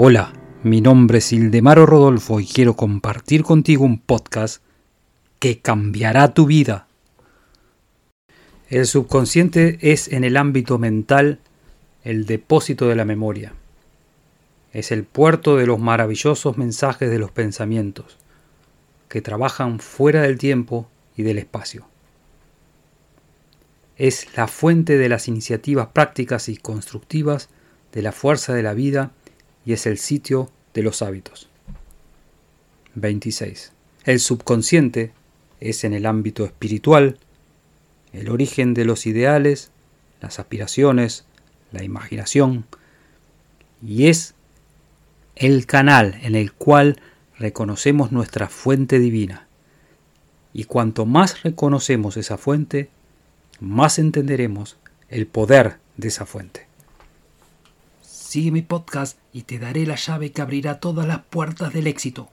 Hola, mi nombre es Ildemaro Rodolfo y quiero compartir contigo un podcast que cambiará tu vida. El subconsciente es en el ámbito mental el depósito de la memoria. Es el puerto de los maravillosos mensajes de los pensamientos, que trabajan fuera del tiempo y del espacio. Es la fuente de las iniciativas prácticas y constructivas, de la fuerza de la vida y es el sitio de los hábitos. 26. El subconsciente es en el ámbito espiritual el origen de los ideales, las aspiraciones, la imaginación, y es el canal en el cual reconocemos nuestra fuente divina. Y cuanto más reconocemos esa fuente, más entenderemos el poder de esa fuente. Sigue mi podcast y te daré la llave que abrirá todas las puertas del éxito.